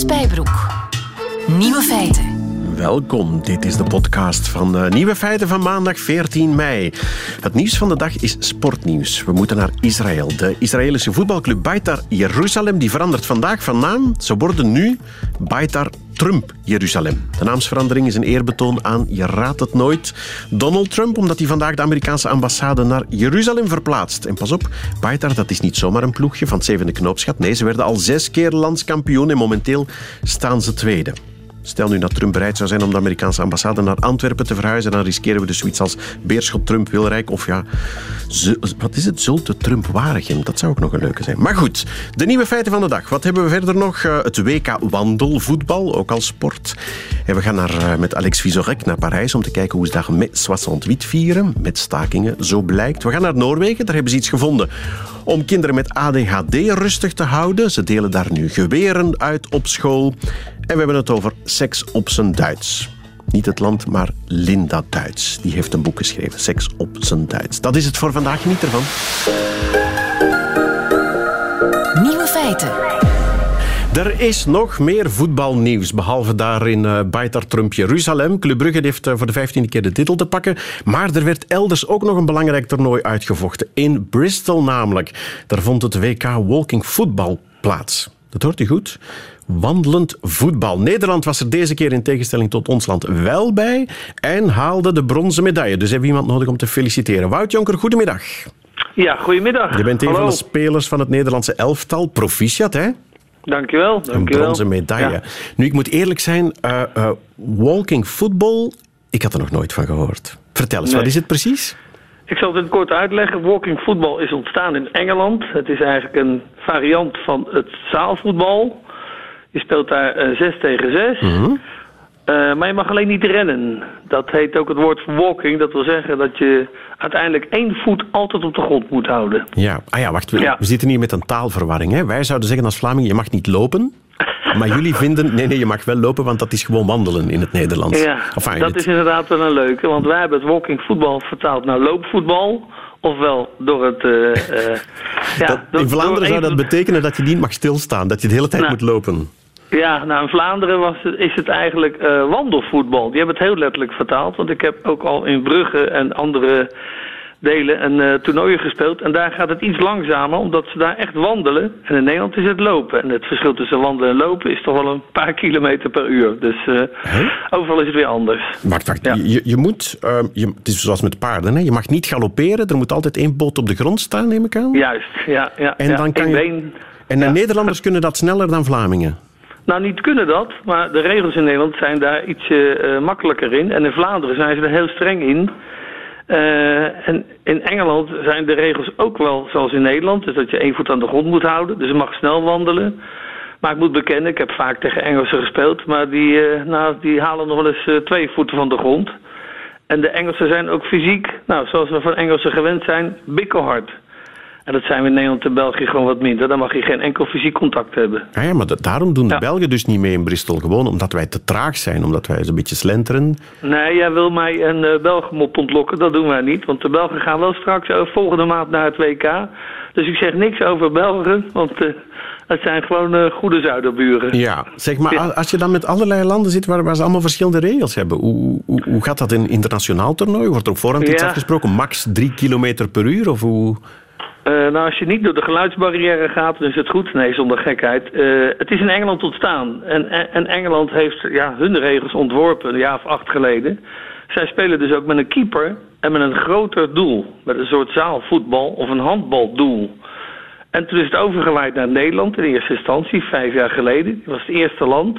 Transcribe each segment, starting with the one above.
Spijbroek. Nieuwe feiten. Welkom, dit is de podcast van uh, Nieuwe Feiten van maandag 14 mei. Het nieuws van de dag is sportnieuws. We moeten naar Israël. De Israëlische voetbalclub Beitar Jeruzalem die verandert vandaag van naam. Ze worden nu Beitar Trump Jeruzalem. De naamsverandering is een eerbetoon aan, je raadt het nooit, Donald Trump, omdat hij vandaag de Amerikaanse ambassade naar Jeruzalem verplaatst. En pas op, Beitar, dat is niet zomaar een ploegje van het zevende knoopsgat. Nee, ze werden al zes keer landskampioen en momenteel staan ze tweede. Stel nu dat Trump bereid zou zijn om de Amerikaanse ambassade naar Antwerpen te verhuizen, dan riskeren we dus zoiets als Beerschot Trump Wilrijk of ja, wat is het, Zulte Trump Waregem. Dat zou ook nog een leuke zijn. Maar goed, de nieuwe feiten van de dag. Wat hebben we verder nog? Uh, het WK wandelvoetbal, ook als sport. En we gaan naar, uh, met Alex Vizorek naar Parijs om te kijken hoe ze daar met 68 vieren, met stakingen, zo blijkt. We gaan naar Noorwegen, daar hebben ze iets gevonden om kinderen met ADHD rustig te houden. Ze delen daar nu geweren uit op school. En we hebben het over seks op zijn Duits. Niet het land, maar Linda Duits. Die heeft een boek geschreven, Seks op zijn Duits. Dat is het voor vandaag, niet ervan. Nieuwe feiten. Er is nog meer voetbalnieuws, behalve daar in uh, Beitar Trump Jeruzalem. Club Brugge heeft uh, voor de vijftiende keer de titel te pakken. Maar er werd elders ook nog een belangrijk toernooi uitgevochten. In Bristol namelijk. Daar vond het WK Walking Football plaats. Dat hoort u goed wandelend voetbal. Nederland was er deze keer in tegenstelling tot ons land wel bij en haalde de bronzen medaille. Dus hebben we iemand nodig om te feliciteren. Wout Jonker, goedemiddag. Ja, goedemiddag. Je bent een van de spelers van het Nederlandse elftal. Proficiat, hè? Dankjewel. dankjewel. Een bronzen medaille. Nu, ik moet eerlijk zijn, uh, uh, walking football, ik had er nog nooit van gehoord. Vertel eens, wat is het precies? Ik zal het kort uitleggen. Walking football is ontstaan in Engeland. Het is eigenlijk een variant van het zaalvoetbal. Je speelt daar uh, 6 tegen 6. Mm -hmm. uh, maar je mag alleen niet rennen. Dat heet ook het woord walking. Dat wil zeggen dat je uiteindelijk één voet altijd op de grond moet houden. Ja, ah ja wacht. We, ja. we zitten hier met een taalverwarring. Hè? Wij zouden zeggen als Vlamingen, je mag niet lopen. Maar jullie vinden, nee, nee, je mag wel lopen, want dat is gewoon wandelen in het Nederlands. Ja, enfin, dat het... is inderdaad wel een leuke. Want wij hebben het walking voetbal vertaald naar loopvoetbal. Ofwel door het... Uh, uh, ja, dat, door, in Vlaanderen zou dat betekenen dat je niet mag stilstaan. Dat je de hele tijd nou, moet lopen. Ja, nou in Vlaanderen was het, is het eigenlijk uh, wandelvoetbal. Die hebben het heel letterlijk vertaald. Want ik heb ook al in Brugge en andere delen een uh, toernooien gespeeld. En daar gaat het iets langzamer, omdat ze daar echt wandelen. En in Nederland is het lopen. En het verschil tussen wandelen en lopen is toch wel een paar kilometer per uur. Dus uh, overal is het weer anders. Wacht, wacht. Ja. Je, je moet, uh, je, het is zoals met paarden, hè? je mag niet galopperen. Er moet altijd één poot op de grond staan, neem ik aan. Juist, ja. ja en dan kan je... En de Nederlanders kunnen dat sneller dan Vlamingen. Nou, niet kunnen dat, maar de regels in Nederland zijn daar ietsje uh, makkelijker in. En in Vlaanderen zijn ze er heel streng in. Uh, en in Engeland zijn de regels ook wel zoals in Nederland. Dus dat je één voet aan de grond moet houden. Dus je mag snel wandelen. Maar ik moet bekennen, ik heb vaak tegen Engelsen gespeeld. Maar die, nou, die halen nog wel eens twee voeten van de grond. En de Engelsen zijn ook fysiek, nou, zoals we van Engelsen gewend zijn, bikkelhard. En dat zijn we in Nederland en België gewoon wat minder. Dan mag je geen enkel fysiek contact hebben. Ah ja, maar dat, daarom doen de ja. Belgen dus niet mee in Bristol. Gewoon omdat wij te traag zijn, omdat wij een beetje slenteren. Nee, jij wil mij een uh, Belgenmop ontlokken. Dat doen wij niet. Want de Belgen gaan wel straks uh, volgende maand naar het WK. Dus ik zeg niks over Belgen, want... Uh, het zijn gewoon uh, goede zuiderburen. Ja, zeg maar, als je dan met allerlei landen zit waar, waar ze allemaal verschillende regels hebben, hoe, hoe, hoe gaat dat in internationaal toernooi? Wordt er op voorhand ja. iets afgesproken? Max drie kilometer per uur? Of hoe... Uh, nou, als je niet door de geluidsbarrière gaat, dan is het goed. Nee, zonder gekheid. Uh, het is in Engeland ontstaan. En, en, en, Engeland heeft ja, hun regels ontworpen, een jaar of acht geleden. Zij spelen dus ook met een keeper en met een groter doel. Met een soort zaalvoetbal of een handbaldoel. En toen is het overgeleid naar Nederland in eerste instantie, vijf jaar geleden. Dat was het eerste land.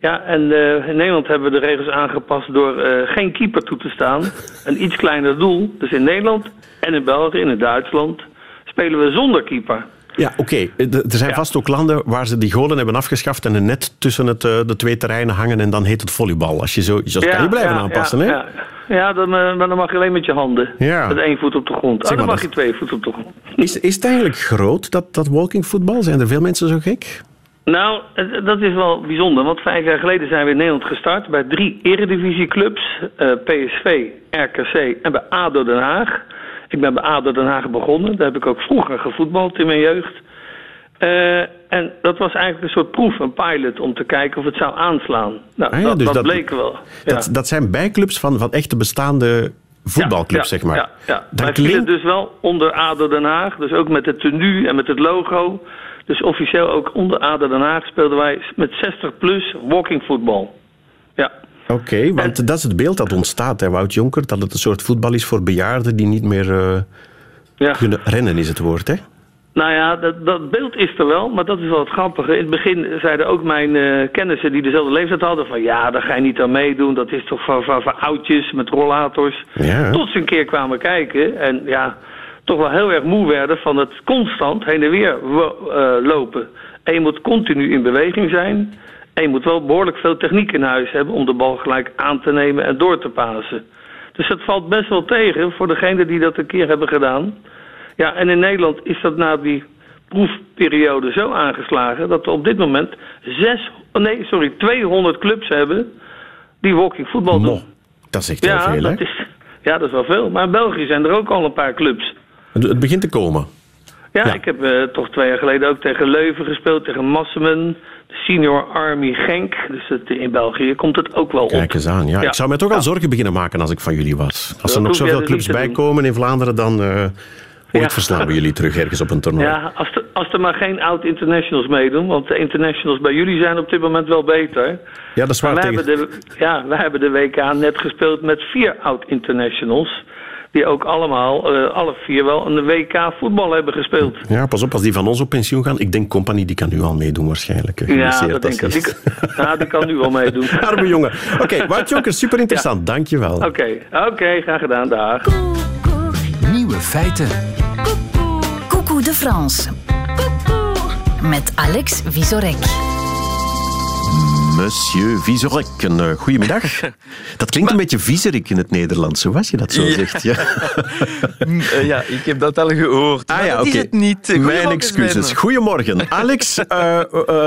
Ja, en uh, in Nederland hebben we de regels aangepast door uh, geen keeper toe te staan. Een iets kleiner doel. Dus in Nederland en in België en in Duitsland spelen we zonder keeper. Ja, oké. Okay. Er zijn ja. vast ook landen waar ze die golen hebben afgeschaft en een net tussen het, uh, de twee terreinen hangen en dan heet het volleybal. Als je zo, ja, kan je blijven ja, aanpassen, ja, hè? Ja, ja dan, uh, dan mag je alleen met je handen. Met één voet op de grond. Oh, dan mag je twee voet op de grond. Is, is het eigenlijk groot, dat, dat walking voetbal? Zijn er veel mensen zo gek? Nou, dat is wel bijzonder. Want vijf jaar geleden zijn we in Nederland gestart bij drie eredivisieclubs. Uh, PSV, RKC en bij ADO Den Haag. Ik ben bij ADO Den Haag begonnen. Daar heb ik ook vroeger gevoetbald in mijn jeugd. Eh, en dat was eigenlijk een soort proef, een pilot, om te kijken of het zou aanslaan. Nou, Ah ja, dat, dus dat, dat- bleek wel. Ja. Dat, dat zijn bijclubs van, van echte bestaande voetbalclubs, Ja, zeg maar. Ja, ja. Dat Wij klinkt- dus wel onder ADO Den Haag. Dus ook met het tenue en met het logo. Dus officieel ook onder ADO Den Haag speelden wij met 60 plus walking voetbal. Ja. Oké, want dat is het beeld dat ontstaat, hè, Wout Jonker. Dat het een soort voetbal is voor bejaarden die niet meer eh, ja. kunnen rennen, is het woord, hè? Nou ja, dat, dat beeld is er wel, maar dat is wel het grappige. In het begin zeiden ook mijn eh, kennissen die dezelfde leeftijd hadden van... ja, daar ga je niet aan meedoen, dat is toch voor, voor, voor oudjes met rollators. Ja. Tot ze een keer kwamen kijken en ja, toch wel heel erg moe werden van het constant heen en weer eh, lopen. En je moet continu in beweging zijn. En je moet wel behoorlijk veel techniek in huis hebben om de bal gelijk aan te nemen en door te pasen. Dus dat valt best wel tegen voor degenen die dat een keer hebben gedaan. Ja, en in Nederland is dat na die proefperiode zo aangeslagen dat we op dit moment zes, nee, sorry, 200 clubs hebben die walking voetbal doen. Mo, dat is echt heel Ja, veel, hè? dat is, ja, dat is wel veel. Maar in België zijn er ook al een paar clubs. Het, het begint te komen. Ja, Ja. ik heb eh, toch twee jaar geleden ook tegen Leuven gespeeld, tegen Massemen, de Senior Army Genk. Dus het, in België komt het ook wel Kijk op. eens aan. Ja, Ja. Ik zou mij toch al zorgen beginnen maken als ik van jullie was. Als er nog zoveel dus clubs niet te bij doen. komen in Vlaanderen, dan eh ooit Ja. verslaan we jullie terug ergens op een toernooi. Ja, als er, als er maar geen oud-internationals meedoen, want de internationals bij jullie zijn op dit moment wel beter. Ja, dat is waar. Wij Tegen... hebben, de, ja, wij hebben de WK net gespeeld met vier oud-internationals. Die ook allemaal, eh, alle vier wel, een WK voetbal hebben gespeeld. Ja, pas op, als die van ons op pensioen gaan. Ik denk Company, die kan nu al meedoen waarschijnlijk. Ja, dat denk ik. Die, ja, die kan nu wel meedoen. Arme jongen. Oké, Wout Jonker, super interessant. Dank je wel. Oké, oké, graag gedaan, dag. Nieuwe feiten. Coucou de France. Met Alex Visorek. Monsieur Vieserek, een uh, goedemiddag. Dat klinkt een beetje viezerik in het Nederlands, zoals je dat zo Ja. zegt. Ja. Uh, ja, ik heb dat al gehoord. Ah ja, dat is het niet. Mijn excuses. Goedemorgen. Alex, uh, uh,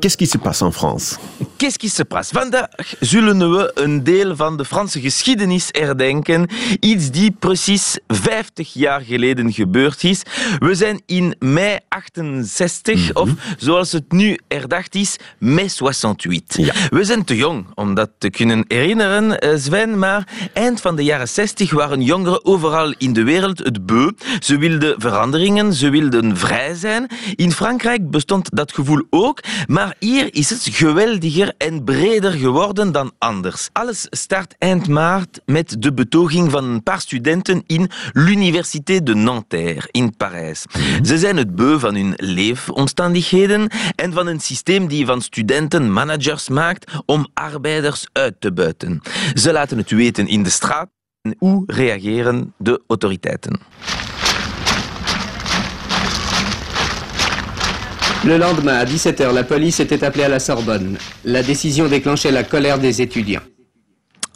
qu'est-ce qui se passe en France? Qu'est-ce qui se passe? Vandaag zullen we een deel van de Franse geschiedenis herdenken. Iets die precies 50 jaar geleden gebeurd is. We zijn in mei 68, of zoals het nu herdacht is, mei 68. Ja. We zijn te jong om dat te kunnen herinneren, eh, Sven, maar eind van de jaren 60 waren jongeren overal in de wereld het beu. Ze wilden veranderingen, ze wilden vrij zijn. In Frankrijk bestond dat gevoel ook, maar hier is het geweldiger en breder geworden dan anders. Alles start eind maart met de betoging van een paar studenten in l'Université de Nanterre in Parijs. Ze zijn het beu van hun leefomstandigheden en van een systeem die van studenten managers maakt om arbeiders uit te buiten. Ze laten het weten in de straat. En Hoe reageren de autoriteiten? Le lendemain, à 17h, la police était appelée à la Sorbonne. La décision déclenchait la colère des étudiants.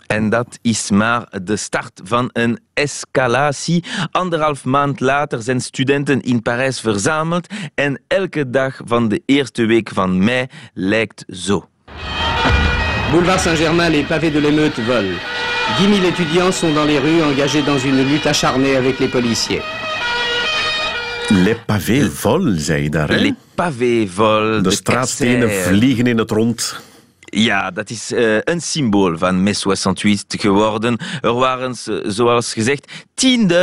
En dat is maar de start van een escalatie. Anderhalf maand later zijn studenten in Parijs verzameld en elke dag van de eerste week van mei lijkt zo. Boulevard Saint-Germain, les pavés de l'émeute volent. 10 000 étudiants sont dans les rues engagés dans une lutte acharnée avec les policiers. Les pavés vol, zei je daar. hè? Les pavés vol. De straatstenen kasseien. vliegen in het rond. Ja, dat is eh, een symbool van Mai 68 geworden. Er waren, zoals gezegd,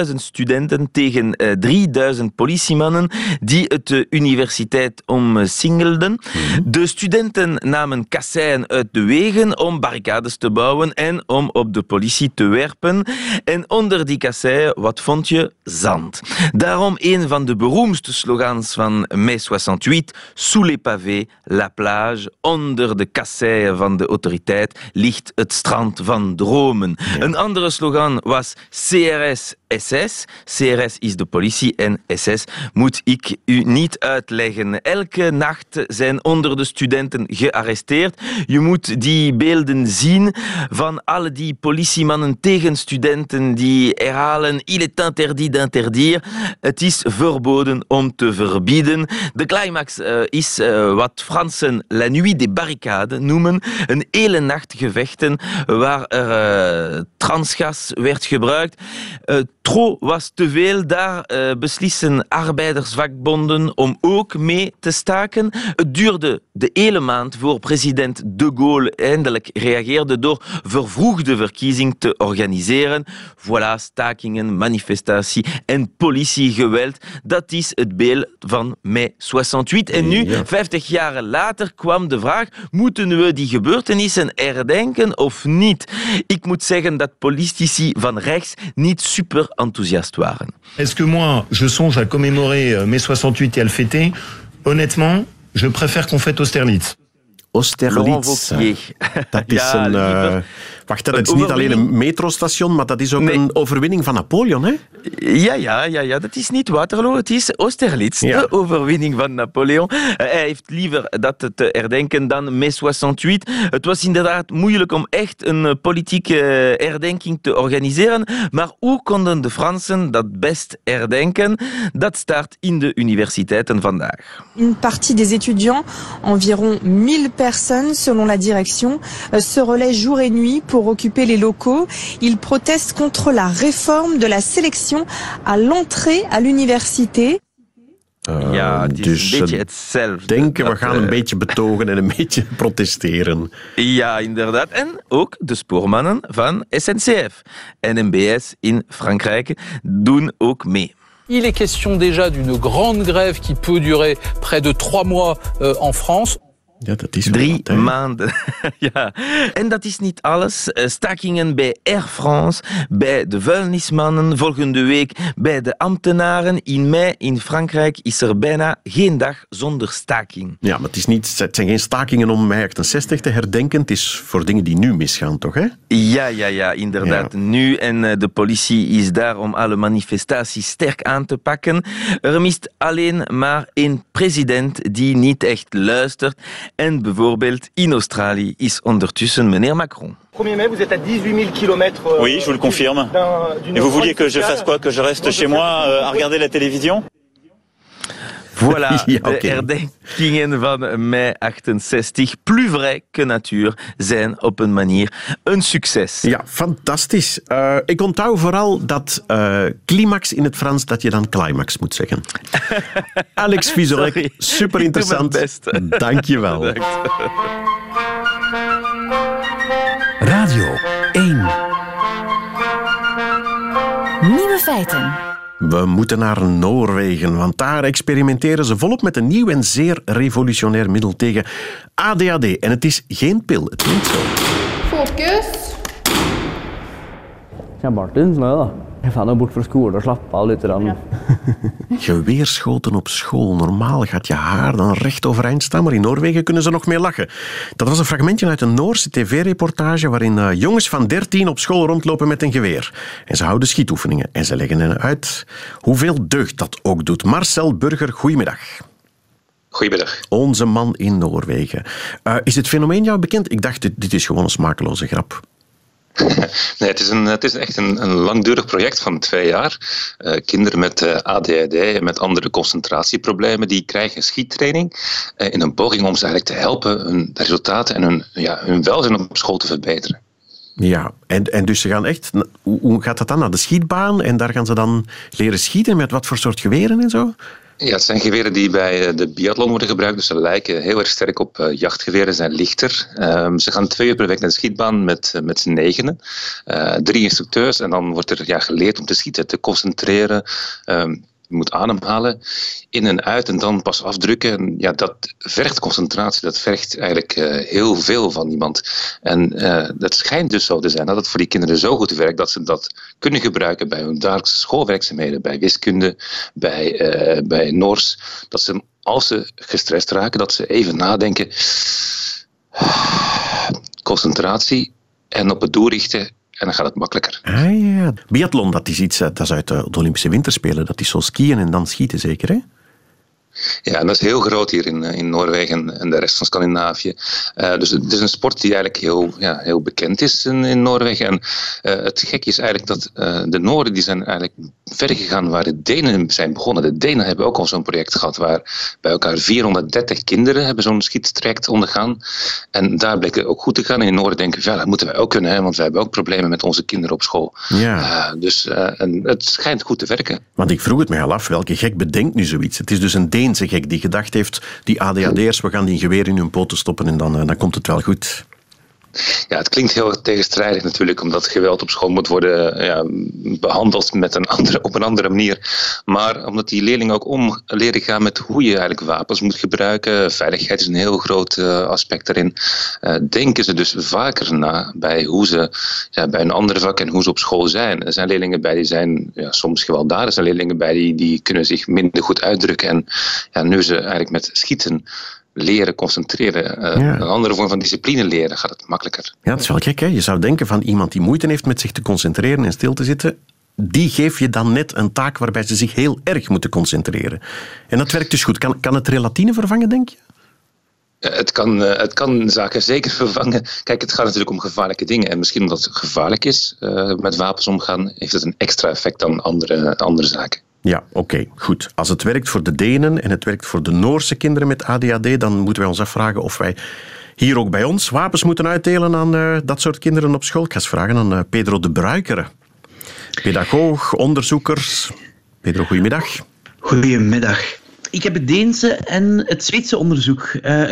10.000 studenten tegen eh 3.000 politiemannen die het de universiteit omsingelden. De studenten namen kasseien uit de wegen om barricades te bouwen en om op de politie te werpen. En onder die kasseien, wat vond je? Zand. Daarom een van de beroemdste slogans van Mai 68, sous les pavés, la plage, onder de kasseien van de autoriteit ligt het strand van dromen. Een andere slogan was CRS SS. CRS is de politie en SS moet ik u niet uitleggen. Elke nacht zijn onder de studenten gearresteerd. Je moet die beelden zien van alle die politiemannen tegen studenten die herhalen il est interdit d'interdire. Het is verboden om te verbieden. De climax eh, is eh, wat Fransen la nuit des barricades noemen. Een hele nacht gevechten waar er eh, transgas werd gebruikt. Eh, Tro was te veel. Daar uh, beslissen arbeidersvakbonden om ook mee te staken. Het duurde de hele maand voor president de Gaulle eindelijk reageerde door vervroegde verkiezing te organiseren. Voilà, stakingen, manifestatie en politiegeweld. Dat is het beeld van mei 68. En nu, 50 jaar later, kwam de vraag: moeten we die gebeurtenissen herdenken of niet? Ik moet zeggen dat politici van rechts niet super enthousiast waren. Est-ce que moi, je songe à commémorer euh, mai 68 et à le fêter Honnêtement, je préfère qu'on fête Austerlitz. Austerlitz. Dat is ja, een... Uh, wacht, dat is niet alleen een metrostation, maar dat is ook een overwinning van Napoleon, hè? Ja, ja, ja, ja, dat is niet Waterloo, het is Austerlitz, ja. de overwinning van Napoleon. Uh, hij heeft liever dat te herdenken dan mai 68. Het was inderdaad moeilijk om echt een uh, politieke herdenking te organiseren, maar hoe konden de Fransen dat best herdenken? Dat staat in de universiteiten vandaag. Une partie des étudiants, environ 1000 personnes selon la direction, euh, se relaient jour et nuit pour occuper les locaux. Ils protestent contre la réforme de la sélection à l'entrée à l'université. Uh, ja, dus een beetje hetzelfde. denken, we gaan een uh, beetje betogen en een beetje protesteren. Ja, inderdaad. En ook de spoormannen van SNCF en NBS in Frankrijk doen ook mee. Il est question déjà d'une grande grève qui peut durer près de trois mois euh, en France. Ja, dat is Drie maanden. ja. En dat is niet alles. Eh, stakingen bij Air France, bij de vuilnismannen, volgende week bij de ambtenaren. In mei in Frankrijk is er bijna geen dag zonder staking. Ja, maar het, is niet, het zijn geen stakingen om mei 68 te herdenken. Het is voor dingen die nu misgaan, toch? Hè? Ja, ja, ja, inderdaad. Nu en eh, de politie is daar om alle manifestaties sterk aan te pakken. Er mist alleen maar één president die niet echt luistert. En bijvoorbeeld in Australië is ondertussen meneer Macron. 1er mai, vous êtes à 18 000 km. oui, je vous le confirme. Et vous vouliez que je fasse quoi Que je reste chez moi euh, à regarder la télévision? Voilà, ja, okay. de herdenkingen van mei 68, plus vrai que natuur, zijn op een manier een succes. Ja, fantastisch. Uh, ik onthoud vooral dat uh, climax in het Frans, dat je dan climax moet zeggen. Alex Vizorek, super interessant. Dank je wel. Radio 1 Nieuwe feiten. We moeten naar Noorwegen, want daar experimenteren ze volop met een nieuw en zeer revolutionair middel tegen ADHD. En het is geen pil, het klinkt zo. Focus. Ja, Martin, snel. Ga nou bort voor school, daar slaap al dit eraan. Geweerschoten op school. Normaal gaat je haar dan recht overeind staan, maar in Noorwegen kunnen ze nog meer lachen. Dat was een fragmentje uit een Noorse tv-reportage waarin uh, jongens van 13 op school rondlopen met een geweer. En ze houden schietoefeningen en ze leggen hen uit hoeveel deugd dat ook doet. Marcel Burger, goedemiddag. Goedemiddag. Onze man in Noorwegen. Uh, is het fenomeen jou bekend? Ik dacht, dit, dit is gewoon een smakeloze grap. Nee, het is, een, het is echt een, een langdurig project van twee jaar. Uh, kinderen met eh, ADHD en met andere concentratieproblemen, die krijgen schiettraining uh, in een poging om ze eigenlijk te helpen hun resultaten en hun, ja, hun welzijn op school te verbeteren. Ja, en, en dus ze gaan echt... Hoe gaat dat dan? Naar de schietbaan en daar gaan ze dan leren schieten met wat voor soort geweren en zo? Ja, het zijn geweren die bij eh, de biathlon worden gebruikt, dus ze lijken heel erg sterk op uh, jachtgeweren, zijn lichter. Um, ze gaan twee uur per week naar de schietbaan met, uh, met z'n negenen. Drie instructeurs en dan wordt er ja, geleerd om te schieten, te concentreren. Je moet ademhalen, in en uit en dan pas afdrukken. En ja, dat vergt concentratie, dat vergt eigenlijk uh, heel veel van iemand. En uh, dat schijnt dus zo te zijn dat het voor die kinderen zo goed werkt dat ze dat kunnen gebruiken bij hun dagelijkse schoolwerkzaamheden, bij wiskunde, bij, uh, bij Noors. Dat ze, als ze gestrest raken, dat ze even nadenken. Concentratie en op het doel richten en dan gaat het makkelijker. Ah ja. Biathlon, dat is iets dat is uit de Olympische Winterspelen. Dat is zo skiën en dan schieten zeker, hè? Ja, en dat is heel groot hier in, in Noorwegen en de rest van Scandinavië. Uh, dus het is een sport die eigenlijk heel, ja, heel bekend is in, in Noorwegen. En uh, het gekke is eigenlijk dat uh, de Noorden die zijn eigenlijk verder gegaan waar de Denen zijn begonnen. De Denen hebben ook al zo'n project gehad waar bij elkaar 430 kinderen hebben zo'n schietstraject ondergaan. En daar bleek het ook goed te gaan. En in Noorden denken ja, dat moeten wij ook kunnen, hè, want wij hebben ook problemen met onze kinderen op school. Ja. dus en het schijnt goed te werken. Want ik vroeg het mij al af, welke gek bedenkt nu zoiets? Het is dus een Deense gek die gedacht heeft, die ADHD'ers, we gaan die geweer in hun poten stoppen en dan, dan komt het wel goed. Ja, het klinkt heel tegenstrijdig natuurlijk, omdat geweld op school moet worden ja, behandeld met een andere, op een andere manier. Maar omdat die leerlingen ook om leren gaan met hoe je eigenlijk wapens moet gebruiken, veiligheid is een heel groot uh, aspect daarin, uh, denken ze dus vaker na bij hoe ze ja, bij een andere vak en hoe ze op school zijn. Er zijn leerlingen bij die zijn ja, soms gewelddadig, er zijn leerlingen bij die, die kunnen zich minder goed uitdrukken. En ja, nu ze eigenlijk met schieten leren concentreren, uh, een andere vorm van discipline leren, gaat het makkelijker. Ja, dat is wel gek. Hè? Je zou denken van iemand die moeite heeft met zich te concentreren en stil te zitten, die geef je dan net een taak waarbij ze zich heel erg moeten concentreren. En dat werkt dus goed. Kan, kan het relatine vervangen, denk je? Het kan, uh, het kan zaken zeker vervangen. Kijk, het gaat natuurlijk om gevaarlijke dingen. En misschien omdat het gevaarlijk is uh, met wapens omgaan, heeft het een extra effect dan andere, andere zaken. Ja, oké, goed. Als het werkt voor de Denen en het werkt voor de Noorse kinderen met ADHD, dan moeten wij ons afvragen of wij hier ook bij ons wapens moeten uitdelen aan uh, dat soort kinderen op school. Ik ga eens vragen aan uh, Pedro de Bruikere, pedagoog, onderzoekers. Pedro, goedemiddag. Goedemiddag. Ik heb het Deense en het Zweedse onderzoek, uh,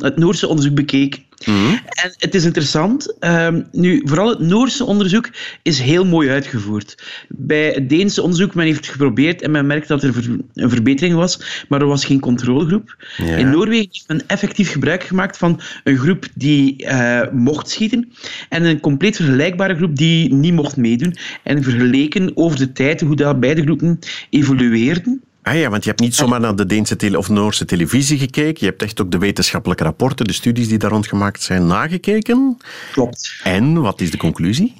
het Noorse onderzoek bekeken. Mm En het is interessant. Um, nu, vooral het Noorse onderzoek is heel mooi uitgevoerd. Bij het Deense onderzoek, men heeft het geprobeerd en men merkt dat er een verbetering was, maar er was geen controlegroep. Ja. In Noorwegen heeft men effectief gebruik gemaakt van een groep die uh, mocht schieten en een compleet vergelijkbare groep die niet mocht meedoen. En vergeleken over de tijd hoe dat beide groepen evolueerden. Ah ja, want je hebt niet zomaar naar de Deense tele of Noorse televisie gekeken. Je hebt echt ook de wetenschappelijke rapporten, de studies die daar rond gemaakt zijn, nagekeken. Klopt. En wat is de conclusie?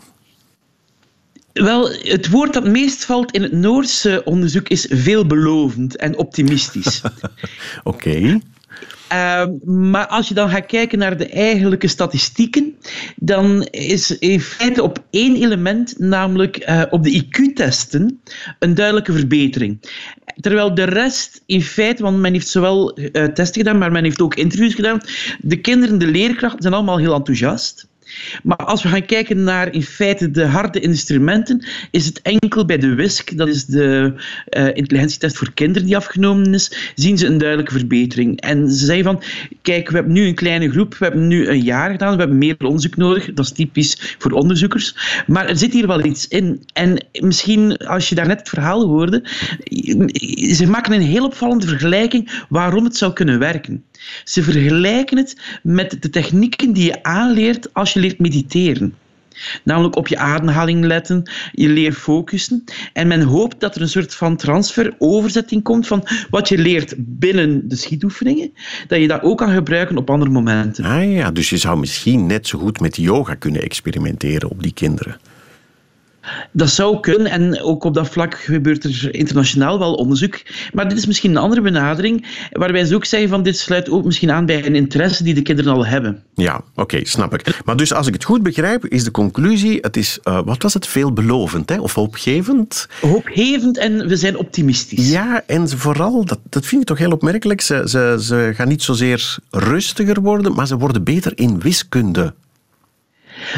Wel, het woord dat meest valt in het Noorse onderzoek is veelbelovend en optimistisch. Oké. Okay. Uh, maar als je dan gaat kijken naar de eigenlijke statistieken, dan is in feite op één element, namelijk uh, op de IQ-testen, een duidelijke verbetering. Terwijl de rest in feite, want men heeft zowel uh, testen gedaan, maar men heeft ook interviews gedaan, de kinderen, de leerkrachten zijn allemaal heel enthousiast. Maar als we gaan kijken naar in feite de harde instrumenten, is het enkel bij de WISC, dat is de uh, intelligentietest voor kinderen die afgenomen is, zien ze een duidelijke verbetering. En ze zeggen van, kijk, we hebben nu een kleine groep, we hebben nu een jaar gedaan, we hebben meer onderzoek nodig, dat is typisch voor onderzoekers, maar er zit hier wel iets in. En misschien, als je daarnet het verhaal hoorde, ze maken een heel opvallende vergelijking waarom het zou kunnen werken. Ze vergelijken het met de technieken die je aanleert als je leert mediteren. Namelijk op je ademhaling letten, je leert focussen. En men hoopt dat er een soort van transfer, overzetting komt van wat je leert binnen de schietoefeningen, dat je dat ook kan gebruiken op andere momenten. Ah ja, dus je zou misschien net zo goed met yoga kunnen experimenteren op die kinderen. Dat zou kunnen en ook op dat vlak gebeurt er internationaal wel onderzoek. Maar dit is misschien een andere benadering, waarbij ze ook zeggen van dit sluit ook misschien aan bij een interesse die de kinderen al hebben. Ja, oké, okay, snap ik. Maar dus als ik het goed begrijp, is de conclusie, het is, uh, wat was het, veelbelovend hè? of hoopgevend? Hoopgevend en we zijn optimistisch. Ja, en vooral, dat, dat vind ik toch heel opmerkelijk, ze, ze, ze gaan niet zozeer rustiger worden, maar ze worden beter in wiskunde.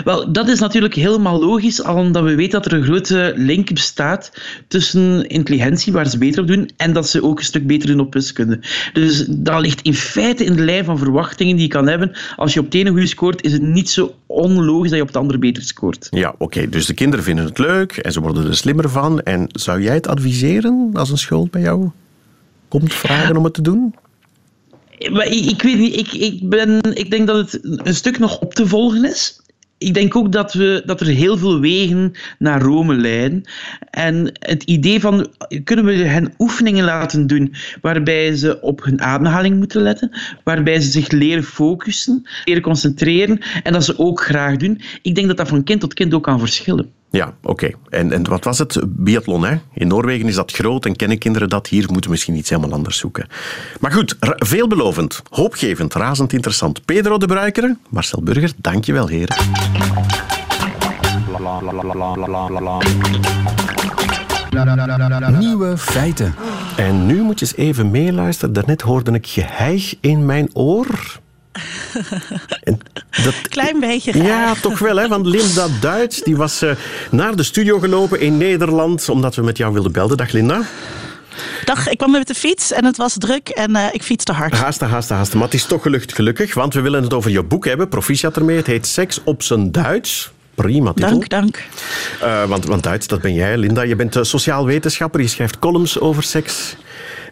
Wel, dat is natuurlijk helemaal logisch, al omdat we weten dat er een grote link bestaat tussen intelligentie, waar ze beter op doen, en dat ze ook een stuk beter doen op wiskunde. Dus dat ligt in feite in de lijn van verwachtingen die je kan hebben. Als je op het ene goed scoort, is het niet zo onlogisch dat je op het andere beter scoort. Ja, oké. Okay. Dus de kinderen vinden het leuk en ze worden er slimmer van. En zou jij het adviseren als een school bij jou komt vragen om het te doen? Maar ik, ik, weet niet, ik, ik, ben, ik denk dat het een stuk nog op te volgen is ik denk ook dat, we, dat er heel veel wegen naar Rome leiden. En het idee van, kunnen we hen oefeningen laten doen waarbij ze op hun ademhaling moeten letten, waarbij ze zich leren focussen, leren concentreren en dat ze ook graag doen. Ik denk dat dat van kind tot kind ook kan verschillen. Ja, oké. En, en wat was het? Biathlon, hè? In Noorwegen is dat groot en kennen kinderen dat. Hier moeten we misschien iets helemaal anders zoeken. Maar goed, veelbelovend, hoopgevend, razend interessant. Pedro de Bruikere, Marcel Burger, dankjewel, heren. Nieuwe feiten. En nu moet je eens even meeluisteren. Daarnet hoorde ik geheig in mijn oor. Dat, Klein beetje graag. Ja, toch wel. Hè? Want Linda Duits die was uh, naar de studio gelopen in Nederland, omdat we met jou wilden belden. Dag Linda. Dag, ik kwam met de fiets en het was druk en uh, ik fietste hard. Haasten, haasten, haasten. Maar het is toch gelukt, gelukkig, want we willen het over je boek hebben. Proficiat ermee. Het heet Seks op zijn Duits. Prima titel. Dank, dank. Uh, want, want Duits, dat ben jij, Linda. Je bent sociaal wetenschapper. Je schrijft columns over seks.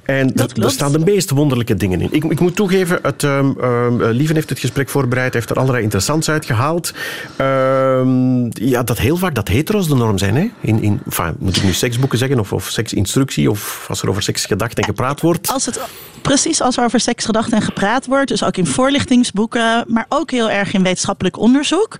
En er staan de meest wonderlijke dingen in. Ik, ik moet toegeven, het, um, Lieven heeft het gesprek voorbereid, heeft er allerlei interessants uitgehaald. Um, ja, dat heel vaak dat hetero's de norm zijn. Hè? In, in, enfin, moet ik nu seksboeken zeggen, of, of seksinstructie, of als er over seks gedacht en gepraat wordt? Als het, precies, als er over seks gedacht en gepraat wordt, dus ook in voorlichtingsboeken, maar ook heel erg in wetenschappelijk onderzoek.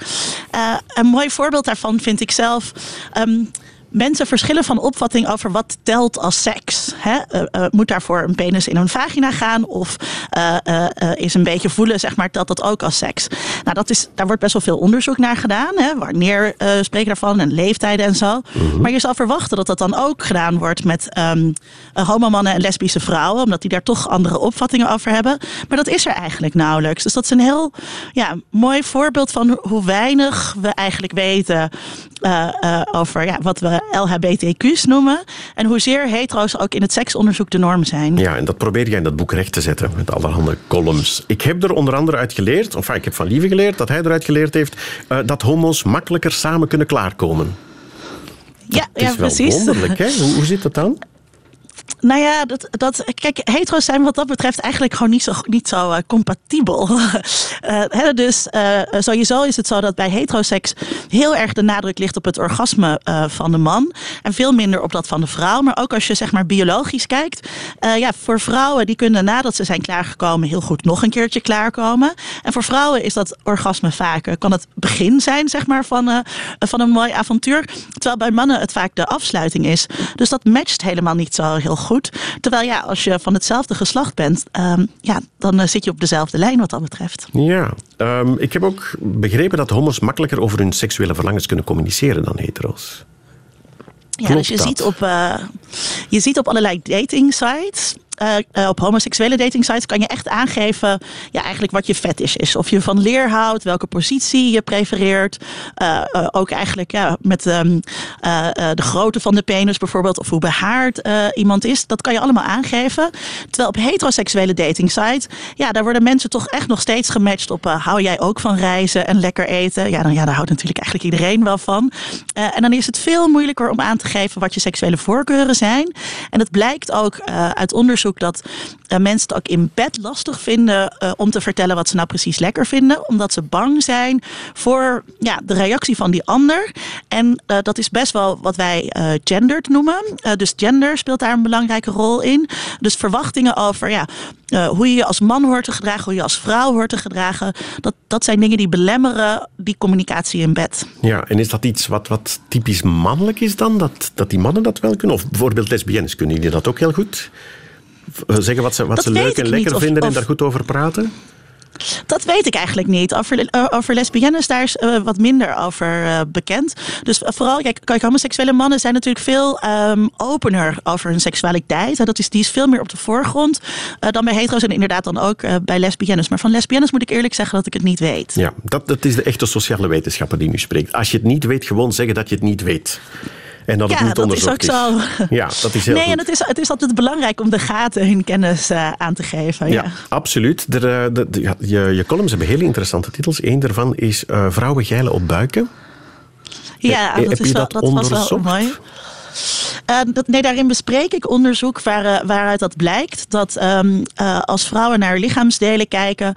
Uh, een mooi voorbeeld daarvan vind ik zelf... Um, mensen verschillen van opvatting over wat telt als seks. Hè? Uh, uh, moet daarvoor een penis in een vagina gaan? Of uh, is een beetje voelen, zeg maar, telt dat ook als seks? Nou, dat is, daar wordt best wel veel onderzoek naar gedaan. Hè? Wanneer spreken daarvan en leeftijden en zo. Mhm. Maar je zou verwachten dat dat dan ook gedaan wordt met um, homomannen en lesbische vrouwen. Omdat die daar toch andere opvattingen over hebben. Maar dat is er eigenlijk nauwelijks. Dus dat is een heel ja, mooi voorbeeld van hoe weinig we eigenlijk weten over ja, wat we LHBTQ's noemen. En hoezeer hetero's ook in het seksonderzoek de norm zijn. Ja, en dat probeer jij in dat boek recht te zetten met allerhande columns. Ik heb er onder andere uit geleerd, of ik heb van Lieve geleerd, dat hij eruit geleerd heeft, uh, dat homo's makkelijker samen kunnen klaarkomen. Ja, dat is ja, precies. wonderlijk, hè? Hoe, hoe zit dat dan? Nou ja, dat, dat, kijk, hetero's zijn wat dat betreft eigenlijk gewoon niet zo, niet zo uh, compatibel. uh, dus uh, sowieso is het zo dat bij heteroseks heel erg de nadruk ligt op het orgasme van de man. En veel minder op dat van de vrouw. Maar ook als je zeg maar biologisch kijkt. ja, voor vrouwen die kunnen nadat ze zijn klaargekomen heel goed nog een keertje klaarkomen. En voor vrouwen is dat orgasme vaak, kan het begin zijn zeg maar van, van een mooi avontuur. Terwijl bij mannen het vaak de afsluiting is. Dus dat matcht helemaal niet zo heel goed. Terwijl ja, als je van hetzelfde geslacht bent, um, ja, dan uh, zit je op dezelfde lijn wat dat betreft. Ja, um, ik heb ook begrepen dat homo's makkelijker over hun seksuele verlangens kunnen communiceren dan hetero's. Ja, dus je ziet, op, uh, je ziet op allerlei dating sites uh, op homoseksuele dating sites kan je echt aangeven ja, eigenlijk wat je fetish is. Of je van leer houdt, welke positie je prefereert. Uh, ook eigenlijk ja, met um, de grootte van de penis bijvoorbeeld. Of hoe behaard iemand is. Dat kan je allemaal aangeven. Terwijl op heteroseksuele dating sites, ja, daar worden mensen toch echt nog steeds gematcht op hou jij ook van reizen en lekker eten. Ja, dan, ja, daar houdt natuurlijk eigenlijk iedereen wel van. en dan is het veel moeilijker om aan te geven wat je seksuele voorkeuren zijn. En het blijkt ook uit onderzoek dat uh, mensen het ook in bed lastig vinden uh, om te vertellen wat ze nou precies lekker vinden. Omdat ze bang zijn voor ja, de reactie van die ander. En uh, dat is best wel wat wij gendered noemen. dus gender speelt daar een belangrijke rol in. Dus verwachtingen over ja, hoe je je als man hoort te gedragen, hoe je als vrouw hoort te gedragen. Dat, dat zijn dingen die belemmeren die communicatie in bed. Ja, en is dat iets wat, wat typisch mannelijk is dan? Dat, dat die mannen dat wel kunnen? Of bijvoorbeeld lesbiennes, kunnen die dat ook heel goed? Zeggen wat ze, wat ze leuk en lekker vinden en daar goed over praten? Dat weet ik eigenlijk niet. Over, uh, over lesbiennes, daar is uh, wat minder over uh, bekend. Dus vooral, kijk, kijk, homoseksuele mannen zijn natuurlijk veel um, opener over hun seksualiteit. Dat is, die is veel meer op de voorgrond dan bij hetero's en inderdaad dan ook bij lesbiennes. Maar van lesbiennes moet ik eerlijk zeggen dat ik het niet weet. Ja, dat, dat is de echte sociale wetenschapper die nu spreekt. Als je het niet weet, gewoon zeggen dat je het niet weet. En dat het niet onderzocht is. Ook zo. Ja, dat is heel Nee, goed. en het is, het is altijd belangrijk om de gaten hun kennis uh, aan te geven. Ja, ja. absoluut. De, de, de, ja, je, je columns hebben hele interessante titels. Eén daarvan is uh, Vrouwen geilen op buiken. Ja, dat, heb is wel, dat, dat was wel mooi. Uh, dat, nee, daarin bespreek ik onderzoek uh, waaruit dat blijkt. Dat um, uh, als vrouwen naar lichaamsdelen kijken,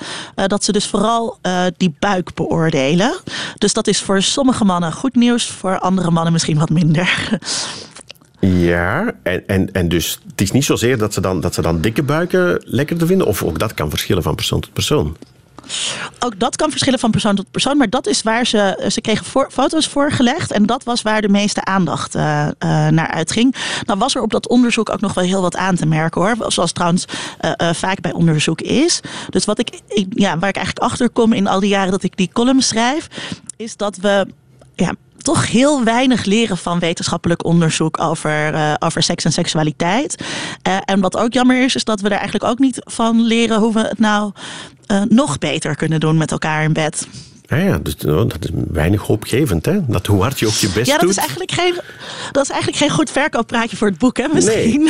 dat ze dus vooral die buik beoordelen. Dus dat is voor sommige mannen goed nieuws, voor andere mannen misschien wat minder. Ja, en, en, en dus het is niet zozeer dat ze, dan, dat ze dan dikke buiken lekkerder vinden, of ook dat kan verschillen van persoon tot persoon. Ook dat kan verschillen van persoon tot persoon. Maar dat is waar ze. Ze kregen foto's voorgelegd. En dat was waar de meeste aandacht uh, uh, naar uitging. Nou was er op dat onderzoek ook nog wel heel wat aan te merken hoor. Zoals trouwens uh, vaak bij onderzoek is. Dus wat ik, ja, waar ik eigenlijk achter kom in al die jaren dat ik die column schrijf. Is dat we. Ja, toch heel weinig leren van wetenschappelijk onderzoek over, uh, over seks en seksualiteit. Uh, en wat ook jammer is, is dat we er eigenlijk ook niet van leren hoe we het nou uh, nog beter kunnen doen met elkaar in bed. Ja, ja dus, nou, dat is weinig hoopgevend, hè? Dat hoe hard je ook je best doet. Ja, dat is eigenlijk geen, dat is eigenlijk geen goed verkooppraatje voor het boek, hè? Misschien.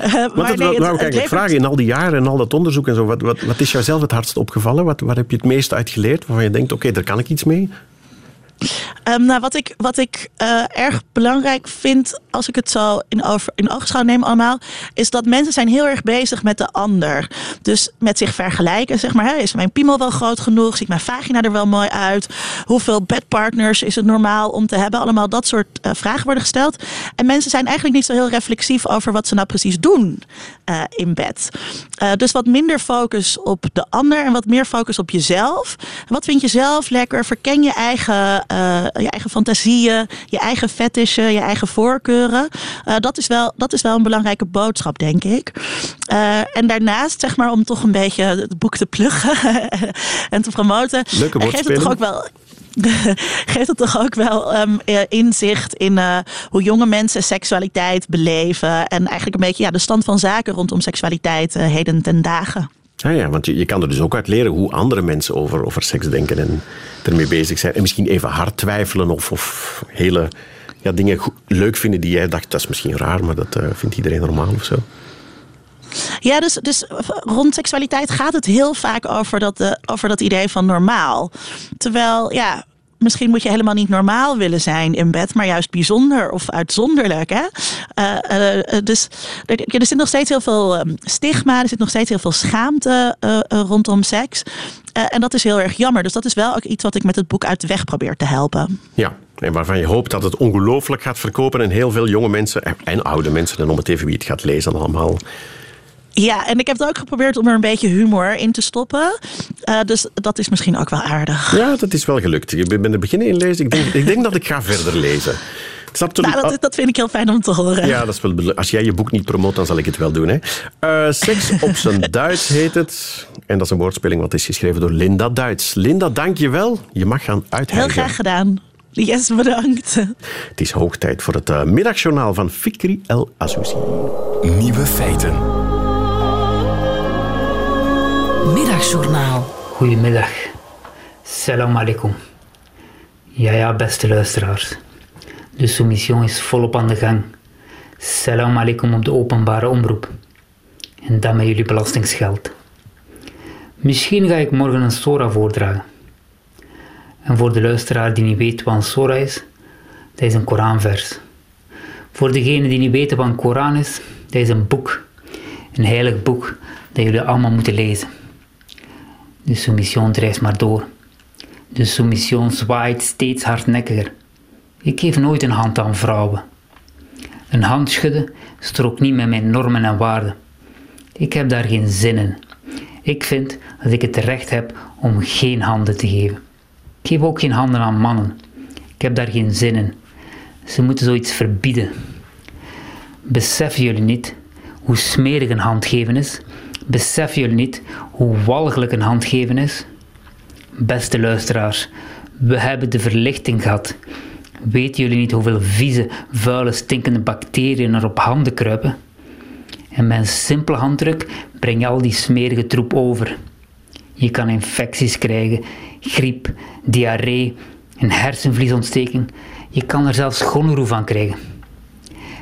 Nee. uh, maar dat, nee, nou, kijk, ik vraag in al die jaren en al dat onderzoek en zo, wat, wat, wat is jou zelf het hardst opgevallen? Wat, waar heb je het meest uit geleerd? Waarvan je denkt, oké, okay, daar kan ik iets mee? Um, nou, wat ik, wat ik uh, erg belangrijk vind, als ik het zo in, over, in oogschouw neem allemaal, is dat mensen zijn heel erg bezig met de ander. Dus met zich vergelijken, zeg maar. Is mijn piemel wel groot genoeg? Ziet mijn vagina er wel mooi uit? Hoeveel bedpartners is het normaal om te hebben? Allemaal dat soort uh, vragen worden gesteld. En mensen zijn eigenlijk niet zo heel reflexief over wat ze nou precies doen uh, in bed. dus wat minder focus op de ander en wat meer focus op jezelf. Wat vind je zelf lekker? Verken je eigen uh, je eigen fantasieën, je eigen fetishen, je eigen voorkeuren. Uh, dat, is wel, dat is wel een belangrijke boodschap, denk ik. Uh, en daarnaast, zeg maar, om toch een beetje het boek te pluggen en te promoten, geeft het toch ook wel geeft het toch ook wel um, inzicht in uh, hoe jonge mensen seksualiteit beleven. En eigenlijk een beetje ja, de stand van zaken rondom seksualiteit uh, heden ten dagen. Ja, want je, je kan er dus ook uit leren hoe andere mensen over, over seks denken en ermee bezig zijn. En misschien even hard twijfelen of, of hele ja, dingen leuk vinden die jij dacht, dat is misschien raar, maar dat uh, vindt iedereen normaal of zo. Ja, dus, dus rond seksualiteit gaat het heel vaak over dat, uh, over dat idee van normaal. Terwijl, ja, misschien moet je helemaal niet normaal willen zijn in bed, maar juist bijzonder of uitzonderlijk. Hè? Uh, uh, dus er, zit nog steeds heel veel um, stigma, er zit nog steeds heel veel schaamte rondom seks. en dat is heel erg jammer. Dus dat is wel ook iets wat ik met het boek uit de weg probeer te helpen. Ja, en waarvan je hoopt dat het ongelooflijk gaat verkopen en heel veel jonge mensen en oude mensen, dan om het even wie het gaat lezen allemaal ja, en ik heb het ook geprobeerd om er een beetje humor in te stoppen. Uh, dus dat is misschien ook wel aardig. Ja, dat is wel gelukt. Je bent er beginnen in lezen. Ik denk, ik denk dat ik ga verder lezen. Nou, dat, dat, vind ik heel fijn om te horen. Ja, dat is wel, als jij je boek niet promoot, dan zal ik het wel doen. Hè. Uh, Seks op zijn Duits heet het. En dat is een woordspeling wat is geschreven door Linda Duits. Linda, dank je wel. Je mag gaan uitheigen. Heel graag gedaan. Yes, bedankt. Het is hoog tijd voor het uh, middagjournaal van Fikri El Azouzi. Nieuwe feiten. Middagjournaal. Goedemiddag. Salam alaikum. Ja, ja, beste luisteraars. De soumission is volop aan de gang. Salam alaikum op de openbare omroep. En dan met jullie belastingsgeld. Misschien ga ik morgen een Sora voordragen. En voor de luisteraar die niet weet wat een Sora is, dat is een Koranvers. Voor degene die niet weten wat een Koran is, dat is een boek. Een heilig boek dat jullie allemaal moeten lezen. De soumission drijft maar door. De soumission zwaait steeds hardnekkiger. Ik geef nooit een hand aan vrouwen. Een hand schudden strookt niet met mijn normen en waarden. Ik heb daar geen zin in. Ik vind dat ik het recht heb om geen handen te geven. Ik geef ook geen handen aan mannen. Ik heb daar geen zin in. Ze moeten zoiets verbieden. Beseffen jullie niet hoe smerig een hand geven is? Beseffen jullie niet hoe walgelijk een hand geven is? Beste luisteraars, we hebben de verlichting gehad. Weten jullie niet hoeveel vieze, vuile, stinkende bacteriën er op handen kruipen? En met een simpele handdruk breng je al die smerige troep over. Je kan infecties krijgen, griep, diarree, een hersenvliesontsteking. Je kan er zelfs gonorroe van krijgen.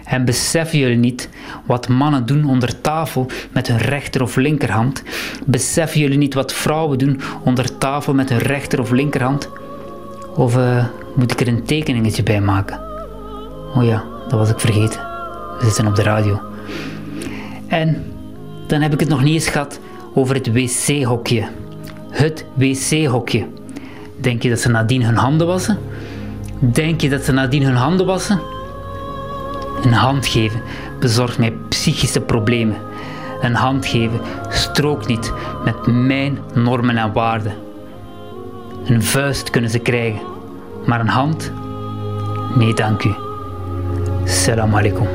En beseffen jullie niet wat mannen doen onder tafel met hun rechter of linkerhand? Beseffen jullie niet wat vrouwen doen onder tafel met hun rechter of linkerhand? Of uh, moet ik er een tekeningetje bij maken? Oh ja, dat was ik vergeten. We zitten op de radio. En dan heb ik het nog niet eens gehad over het wc-hokje. Het wc-hokje. Denk je dat ze nadien hun handen wassen? Denk je dat ze nadien hun handen wassen? Een hand geven bezorgt mij psychische problemen. Een hand geven strookt niet met mijn normen en waarden. Een vuist kunnen ze krijgen, maar een hand? Nee, dank u. Salam alaikum.